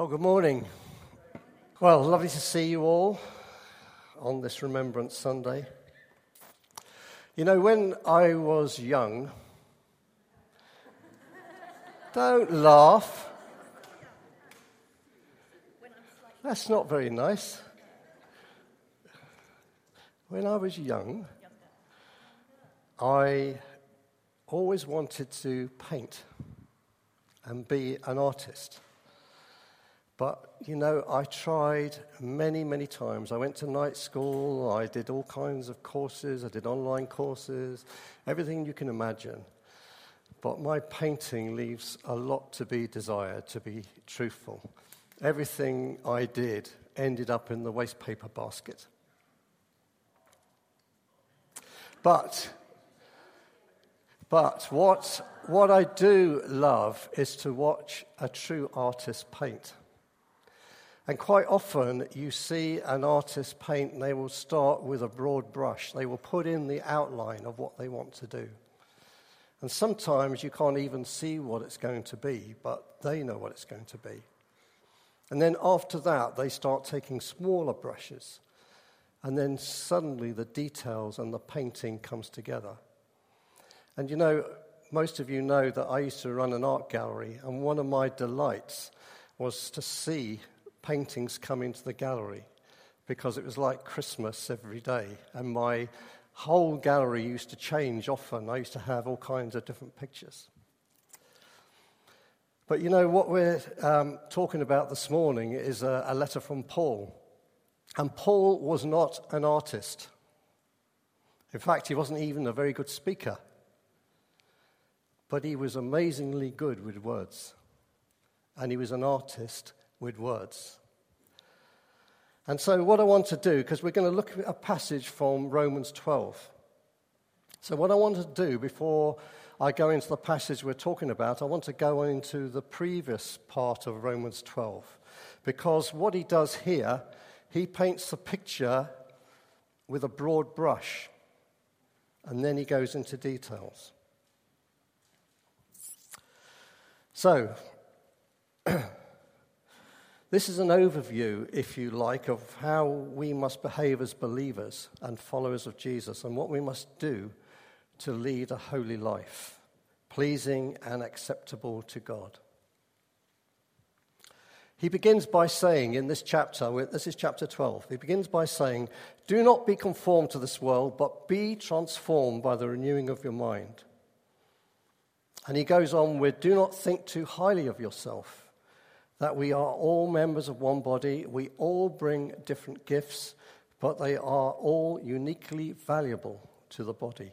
Oh, good morning. Well, lovely to see you all on this Remembrance Sunday. You know, when I was young, don't laugh. That's not very nice. When I was young, I always wanted to paint and be an artist. But, you know, I tried many, many times. I went to night school, I did all kinds of courses, I did online courses, everything you can imagine. But my painting leaves a lot to be desired, to be truthful. Everything I did ended up in the waste paper basket. But, but what, what I do love is to watch a true artist paint. And quite often, you see an artist paint, and they will start with a broad brush. They will put in the outline of what they want to do. And sometimes you can't even see what it's going to be, but they know what it's going to be. And then after that, they start taking smaller brushes. And then suddenly the details and the painting comes together. And you know, most of you know that I used to run an art gallery, and one of my delights was to see paintings come into the gallery because it was like Christmas every day. And my whole gallery used to change often. I used to have all kinds of different pictures. But you know, what we're um, talking about this morning is a, a letter from Paul. And Paul was not an artist. In fact, he wasn't even a very good speaker. But he was amazingly good with words. And he was an artist with words. And so, what I want to do, because we're going to look at a passage from Romans 12. So, what I want to do before I go into the passage we're talking about, I want to go into the previous part of Romans 12. Because what he does here, he paints the picture with a broad brush, and then he goes into details. So, This is an overview, if you like, of how we must behave as believers and followers of Jesus and what we must do to lead a holy life, pleasing and acceptable to God. He begins by saying in this chapter, this is chapter 12, he begins by saying, Do not be conformed to this world, but be transformed by the renewing of your mind. And he goes on with, Do not think too highly of yourself that we are all members of one body. We all bring different gifts, but they are all uniquely valuable to the body.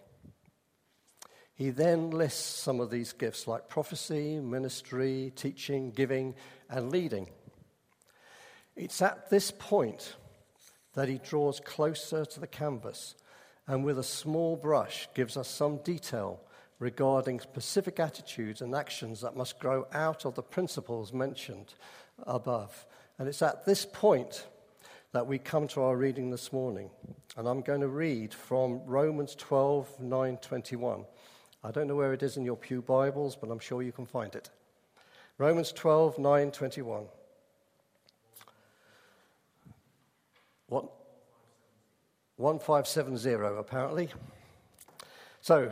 He then lists some of these gifts like prophecy, ministry, teaching, giving, and leading. It's at this point that he draws closer to the canvas and with a small brush gives us some detail regarding specific attitudes and actions that must grow out of the principles mentioned above. And it's at this point that we come to our reading this morning. And I'm going to read from Romans 12 9 21. I don't know where it is in your Pew Bibles, but I'm sure you can find it. Romans 12 9 21. What? 1570, apparently. So,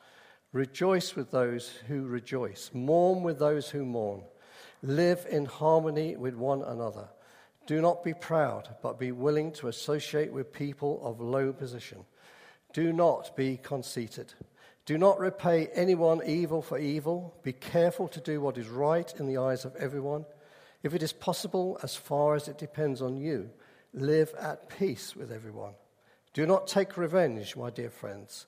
Rejoice with those who rejoice, mourn with those who mourn. Live in harmony with one another. Do not be proud, but be willing to associate with people of low position. Do not be conceited. Do not repay anyone evil for evil. Be careful to do what is right in the eyes of everyone. If it is possible, as far as it depends on you, live at peace with everyone. Do not take revenge, my dear friends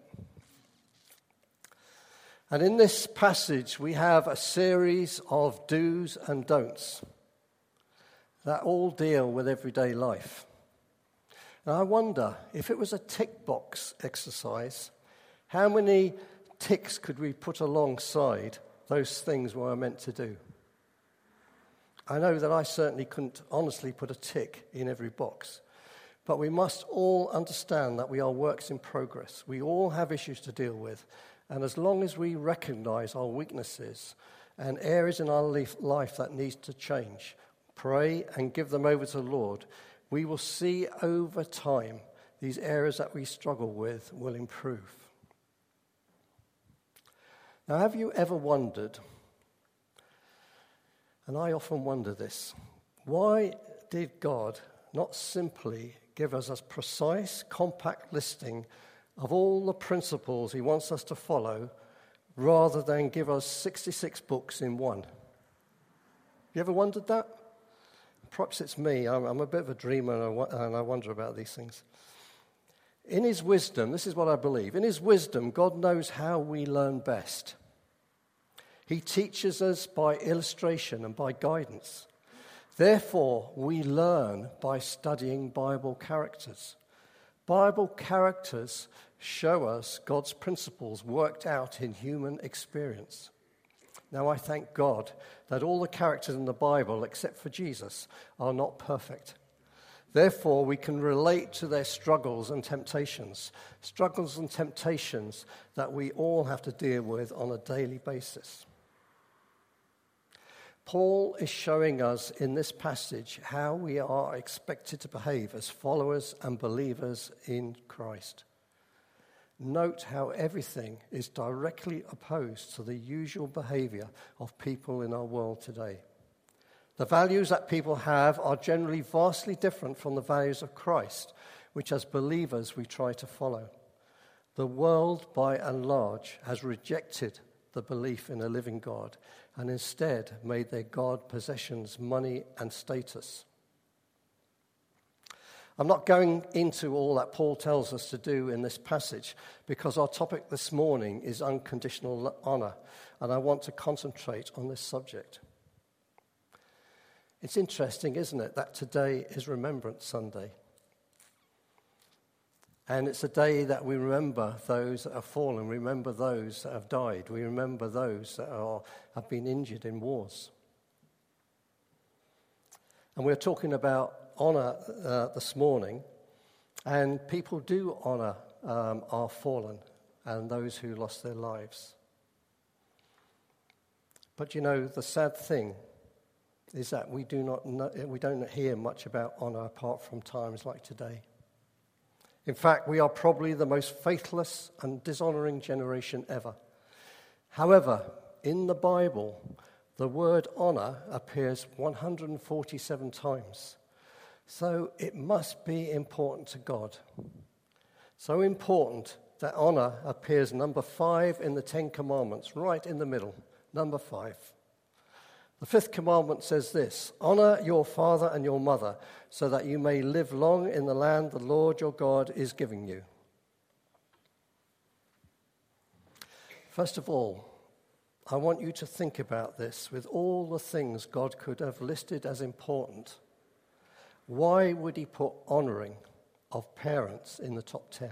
And in this passage, we have a series of do's and don'ts that all deal with everyday life. And I wonder if it was a tick box exercise, how many ticks could we put alongside those things we are meant to do? I know that I certainly couldn't honestly put a tick in every box. But we must all understand that we are works in progress. We all have issues to deal with. And as long as we recognize our weaknesses and areas in our life that needs to change, pray and give them over to the Lord, we will see over time these areas that we struggle with will improve. Now, have you ever wondered, and I often wonder this, why did God not simply give us a precise, compact listing of all the principles he wants us to follow rather than give us 66 books in one. You ever wondered that? Perhaps it's me. I'm, I'm a bit of a dreamer and I, and I wonder about these things. In his wisdom, this is what I believe in his wisdom, God knows how we learn best. He teaches us by illustration and by guidance. Therefore, we learn by studying Bible characters. Bible characters show us God's principles worked out in human experience. Now, I thank God that all the characters in the Bible, except for Jesus, are not perfect. Therefore, we can relate to their struggles and temptations, struggles and temptations that we all have to deal with on a daily basis. Paul is showing us in this passage how we are expected to behave as followers and believers in Christ. Note how everything is directly opposed to the usual behavior of people in our world today. The values that people have are generally vastly different from the values of Christ, which as believers we try to follow. The world, by and large, has rejected the belief in a living God and instead made their God possessions, money, and status. I'm not going into all that Paul tells us to do in this passage because our topic this morning is unconditional honor, and I want to concentrate on this subject. It's interesting, isn't it, that today is Remembrance Sunday. And it's a day that we remember those that have fallen, remember those that have died, we remember those that are, have been injured in wars. And we're talking about honour uh, this morning, and people do honour um, our fallen and those who lost their lives. But you know, the sad thing is that we, do not know, we don't hear much about honour apart from times like today. In fact, we are probably the most faithless and dishonoring generation ever. However, in the Bible, the word honor appears 147 times. So it must be important to God. So important that honor appears number five in the Ten Commandments, right in the middle. Number five. The fifth commandment says this Honor your father and your mother, so that you may live long in the land the Lord your God is giving you. First of all, I want you to think about this with all the things God could have listed as important. Why would he put honoring of parents in the top 10?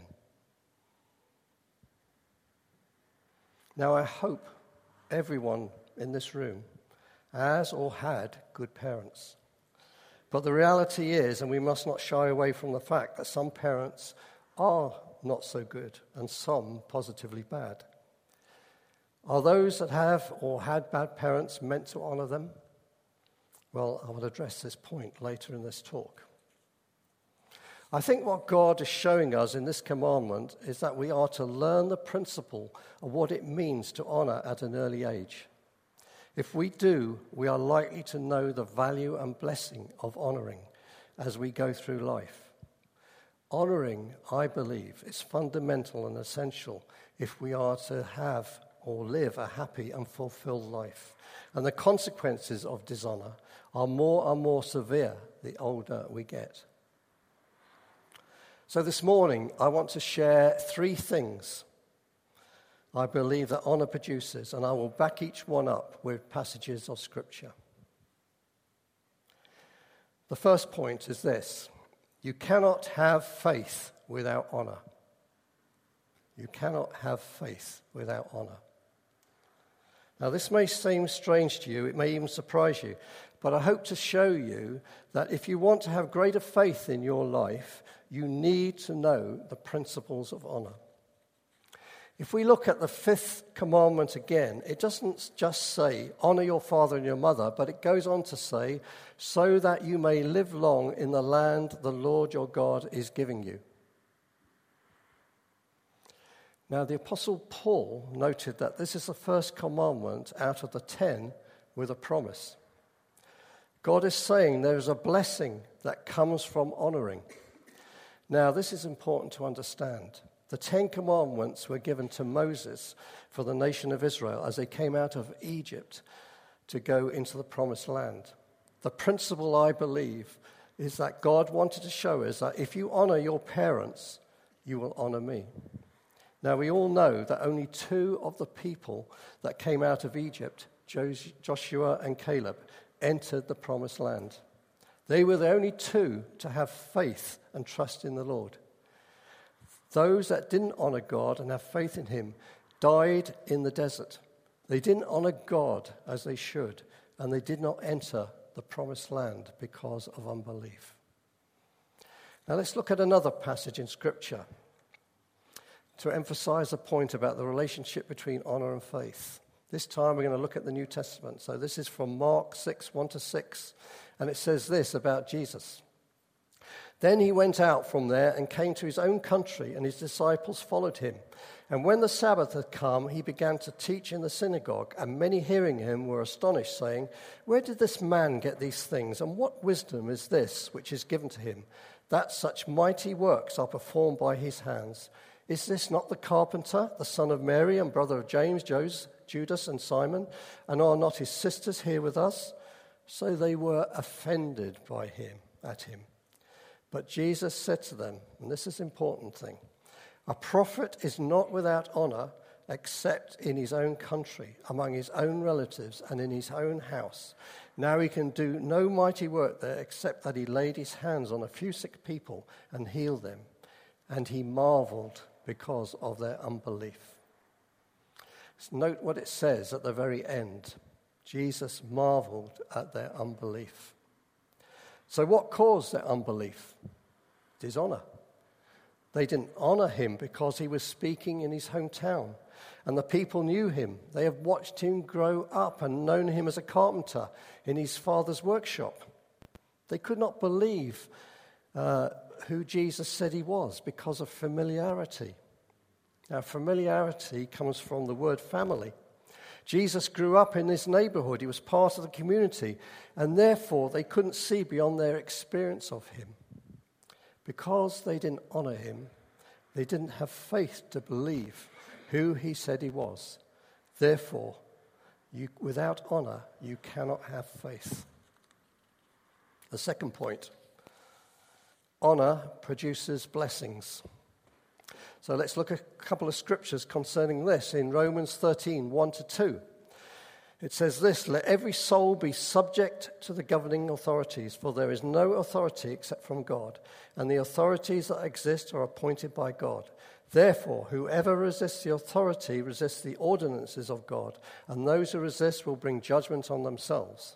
Now, I hope everyone in this room as or had good parents. But the reality is, and we must not shy away from the fact, that some parents are not so good and some positively bad. Are those that have or had bad parents meant to honor them? Well, I will address this point later in this talk. I think what God is showing us in this commandment is that we are to learn the principle of what it means to honor at an early age. If we do, we are likely to know the value and blessing of honoring as we go through life. Honoring, I believe, is fundamental and essential if we are to have or live a happy and fulfilled life. And the consequences of dishonor are more and more severe the older we get. So, this morning, I want to share three things I believe that honor produces, and I will back each one up with passages of Scripture. The first point is this you cannot have faith without honor. You cannot have faith without honor. Now, this may seem strange to you, it may even surprise you, but I hope to show you that if you want to have greater faith in your life, you need to know the principles of honor. If we look at the fifth commandment again, it doesn't just say, honor your father and your mother, but it goes on to say, so that you may live long in the land the Lord your God is giving you. Now, the Apostle Paul noted that this is the first commandment out of the ten with a promise. God is saying there is a blessing that comes from honoring. Now, this is important to understand. The Ten Commandments were given to Moses for the nation of Israel as they came out of Egypt to go into the promised land. The principle, I believe, is that God wanted to show us that if you honor your parents, you will honor me. Now, we all know that only two of the people that came out of Egypt, Joshua and Caleb, entered the promised land. They were the only two to have faith and trust in the Lord. Those that didn't honor God and have faith in Him died in the desert. They didn't honor God as they should, and they did not enter the promised land because of unbelief. Now let's look at another passage in Scripture to emphasize a point about the relationship between honor and faith. This time we're going to look at the New Testament. So this is from Mark 6 1 to 6, and it says this about Jesus. Then he went out from there and came to his own country, and his disciples followed him. And when the Sabbath had come, he began to teach in the synagogue, and many hearing him were astonished, saying, Where did this man get these things? And what wisdom is this which is given to him, that such mighty works are performed by his hands? Is this not the carpenter, the son of Mary, and brother of James, Joseph, Judas, and Simon? And are not his sisters here with us? So they were offended by him, at him. But Jesus said to them, and this is an important thing a prophet is not without honor except in his own country, among his own relatives, and in his own house. Now he can do no mighty work there except that he laid his hands on a few sick people and healed them. And he marveled because of their unbelief. note what it says at the very end Jesus marveled at their unbelief. So, what caused their unbelief? Dishonor. They didn't honor him because he was speaking in his hometown. And the people knew him. They have watched him grow up and known him as a carpenter in his father's workshop. They could not believe uh, who Jesus said he was because of familiarity. Now, familiarity comes from the word family. Jesus grew up in this neighborhood, he was part of the community, and therefore they couldn't see beyond their experience of him. Because they didn't honor him, they didn't have faith to believe who he said he was. Therefore, you, without honor, you cannot have faith. The second point honor produces blessings. So let's look at a couple of scriptures concerning this in Romans 13 1 to 2. It says this Let every soul be subject to the governing authorities, for there is no authority except from God, and the authorities that exist are appointed by God. Therefore, whoever resists the authority resists the ordinances of God, and those who resist will bring judgment on themselves.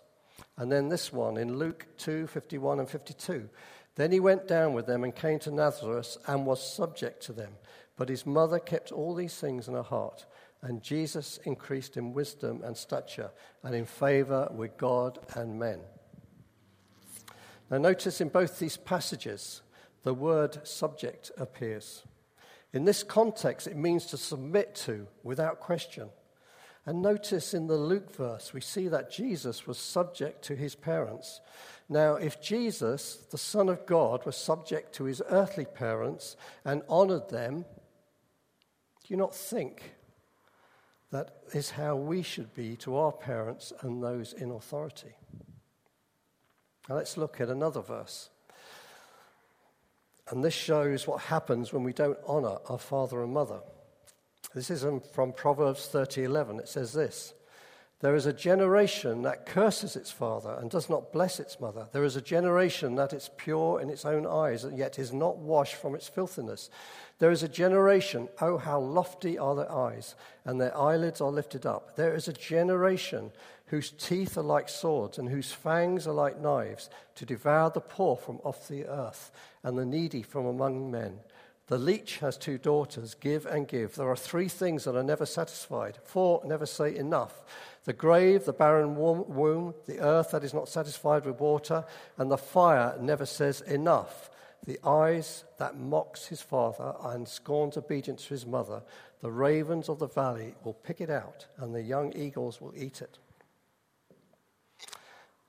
And then this one in Luke 2 51 and 52. Then he went down with them and came to Nazareth and was subject to them. But his mother kept all these things in her heart. And Jesus increased in wisdom and stature and in favor with God and men. Now, notice in both these passages, the word subject appears. In this context, it means to submit to without question. And notice in the Luke verse, we see that Jesus was subject to his parents. Now, if Jesus, the Son of God, was subject to his earthly parents and honored them, do you not think that is how we should be to our parents and those in authority? Now, let's look at another verse. And this shows what happens when we don't honor our father and mother. This is from Proverbs 30:11. It says this: there is a generation that curses its father and does not bless its mother. There is a generation that is pure in its own eyes and yet is not washed from its filthiness. There is a generation, oh, how lofty are their eyes, and their eyelids are lifted up. There is a generation whose teeth are like swords and whose fangs are like knives, to devour the poor from off the earth and the needy from among men. The leech has two daughters, give and give. There are three things that are never satisfied, four never say enough the grave, the barren womb, the earth that is not satisfied with water, and the fire never says enough. The eyes that mocks his father and scorns obedience to his mother, the ravens of the valley will pick it out, and the young eagles will eat it.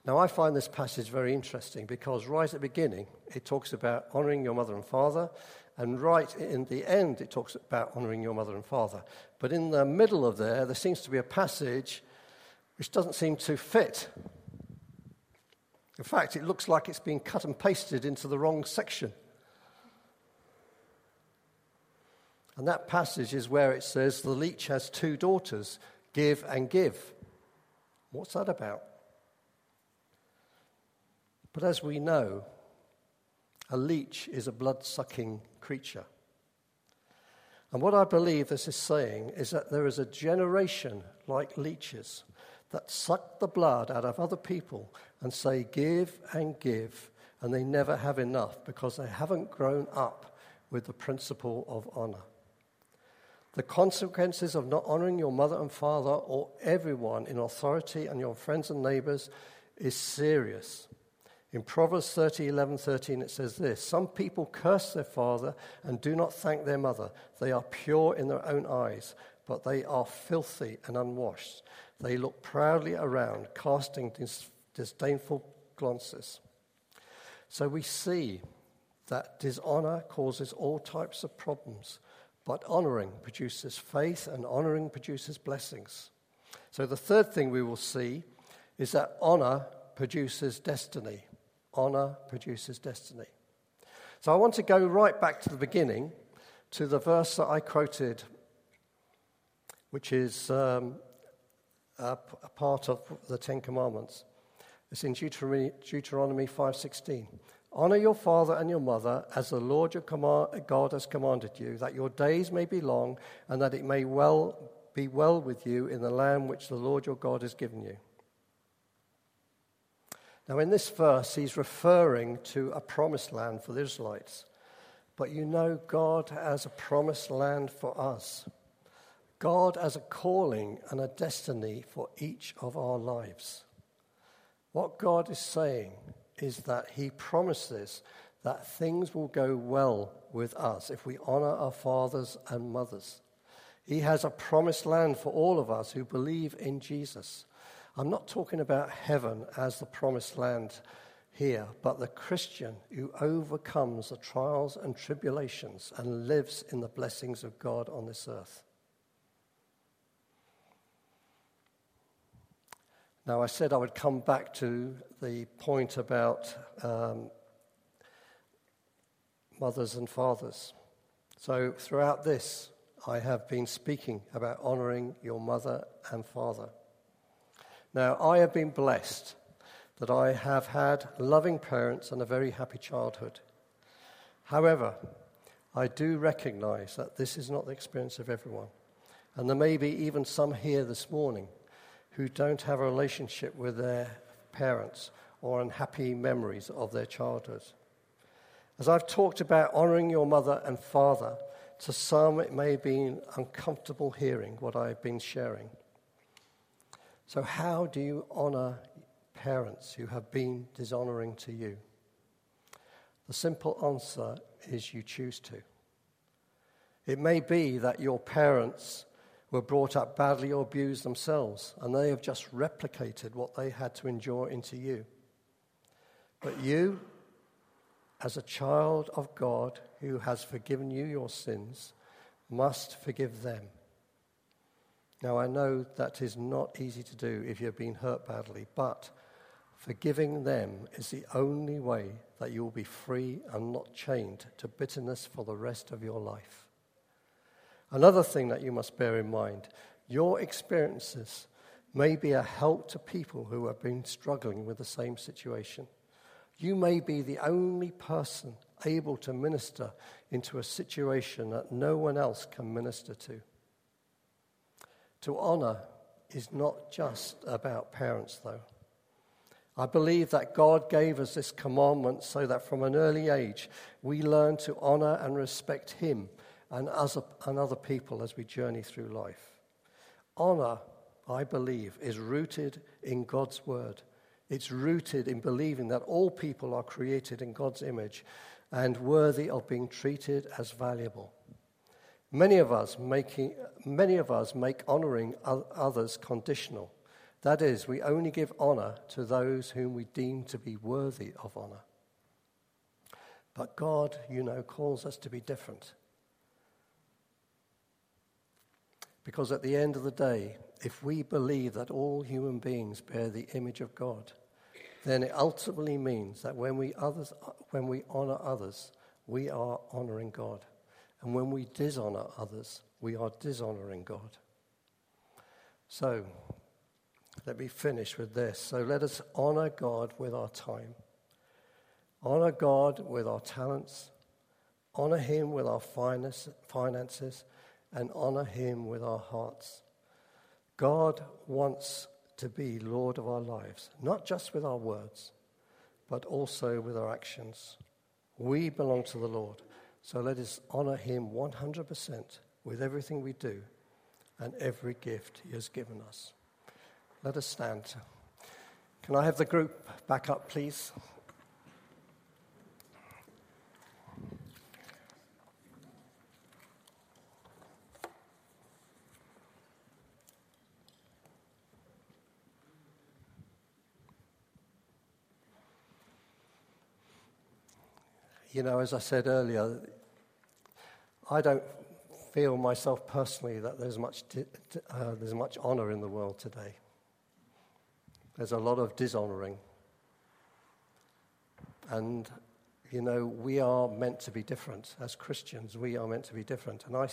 Now, I find this passage very interesting because right at the beginning, it talks about honoring your mother and father, and right in the end, it talks about honoring your mother and father. But in the middle of there, there seems to be a passage which doesn't seem to fit. In fact, it looks like it's been cut and pasted into the wrong section. And that passage is where it says the leech has two daughters, give and give. What's that about? But as we know, a leech is a blood sucking creature. And what I believe this is saying is that there is a generation like leeches that suck the blood out of other people and say, Give and give, and they never have enough because they haven't grown up with the principle of honor. The consequences of not honoring your mother and father or everyone in authority and your friends and neighbors is serious. In Proverbs 30, 11, 13, it says this Some people curse their father and do not thank their mother. They are pure in their own eyes, but they are filthy and unwashed. They look proudly around, casting dis- disdainful glances. So we see that dishonor causes all types of problems, but honoring produces faith, and honoring produces blessings. So the third thing we will see is that honor produces destiny. Honor produces destiny. So I want to go right back to the beginning to the verse that I quoted, which is um, a part of the Ten Commandments. It's in Deuteronomy, Deuteronomy 5.16. Honor your father and your mother as the Lord your command, God has commanded you, that your days may be long and that it may well be well with you in the land which the Lord your God has given you. Now, in this verse, he's referring to a promised land for the Israelites. But you know, God has a promised land for us. God has a calling and a destiny for each of our lives. What God is saying is that He promises that things will go well with us if we honor our fathers and mothers. He has a promised land for all of us who believe in Jesus. I'm not talking about heaven as the promised land here, but the Christian who overcomes the trials and tribulations and lives in the blessings of God on this earth. Now, I said I would come back to the point about um, mothers and fathers. So, throughout this, I have been speaking about honoring your mother and father. Now, I have been blessed that I have had loving parents and a very happy childhood. However, I do recognize that this is not the experience of everyone. And there may be even some here this morning who don't have a relationship with their parents or unhappy memories of their childhood. As I've talked about honoring your mother and father, to some it may have been uncomfortable hearing what I've been sharing. So, how do you honor parents who have been dishonoring to you? The simple answer is you choose to. It may be that your parents were brought up badly or abused themselves, and they have just replicated what they had to endure into you. But you, as a child of God who has forgiven you your sins, must forgive them. Now, I know that is not easy to do if you've been hurt badly, but forgiving them is the only way that you will be free and not chained to bitterness for the rest of your life. Another thing that you must bear in mind your experiences may be a help to people who have been struggling with the same situation. You may be the only person able to minister into a situation that no one else can minister to. To honor is not just about parents, though. I believe that God gave us this commandment so that from an early age we learn to honor and respect Him and other, and other people as we journey through life. Honor, I believe, is rooted in God's Word it's rooted in believing that all people are created in God's image and worthy of being treated as valuable. Many of us, making, many of us make honoring others conditional. That is, we only give honor to those whom we deem to be worthy of honor. But God, you know, calls us to be different. Because at the end of the day, if we believe that all human beings bear the image of God, then it ultimately means that when we, others, when we honor others, we are honoring God. And when we dishonor others, we are dishonoring God. So, let me finish with this. So, let us honor God with our time, honor God with our talents, honor Him with our finances, and honor Him with our hearts. God wants to be Lord of our lives, not just with our words, but also with our actions. We belong to the Lord, so let us honor Him 100% with everything we do and every gift He has given us. Let us stand. Can I have the group back up, please? You know, as I said earlier, I don't feel myself personally that there's much, uh, there's much honor in the world today. There's a lot of dishonoring. And, you know, we are meant to be different. As Christians, we are meant to be different. And I,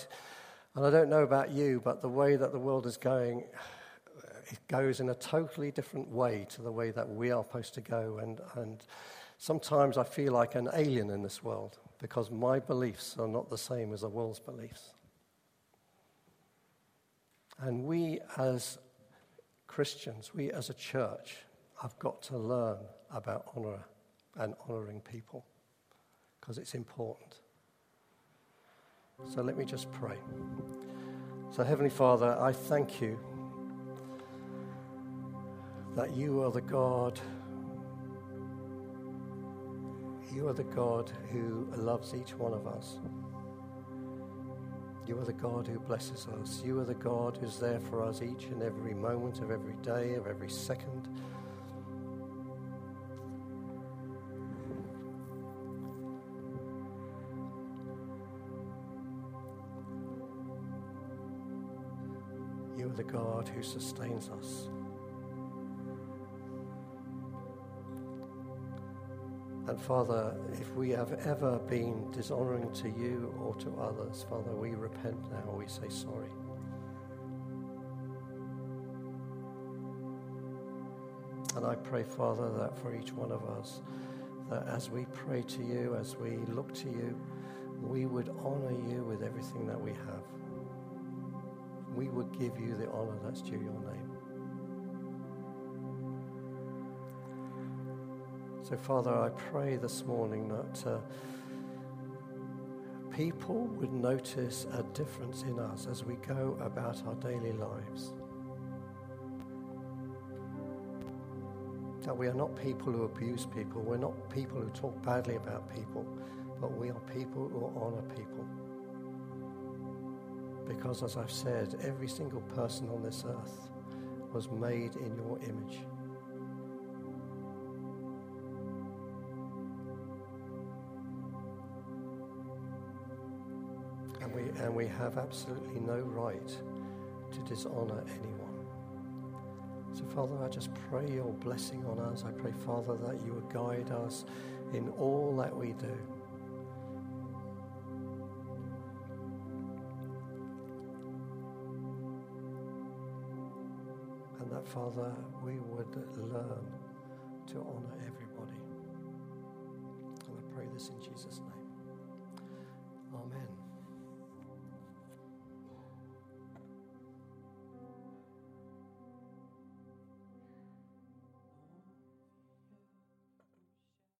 and I don't know about you, but the way that the world is going, it goes in a totally different way to the way that we are supposed to go. And, and Sometimes I feel like an alien in this world because my beliefs are not the same as the world's beliefs. And we as Christians, we as a church, have got to learn about honor and honoring people because it's important. So let me just pray. So, Heavenly Father, I thank you that you are the God you are the God who loves each one of us. You are the God who blesses us. You are the God who's there for us each and every moment of every day, of every second. You are the God who sustains us. And Father, if we have ever been dishonoring to you or to others, Father, we repent now. We say sorry. And I pray, Father, that for each one of us, that as we pray to you, as we look to you, we would honor you with everything that we have. We would give you the honor that's due your name. So, Father, I pray this morning that uh, people would notice a difference in us as we go about our daily lives. That we are not people who abuse people, we're not people who talk badly about people, but we are people who honor people. Because, as I've said, every single person on this earth was made in your image. And we, and we have absolutely no right to dishonor anyone. So, Father, I just pray your blessing on us. I pray, Father, that you would guide us in all that we do. And that, Father, we would learn to honor everybody. And I pray this in Jesus' name. Amen.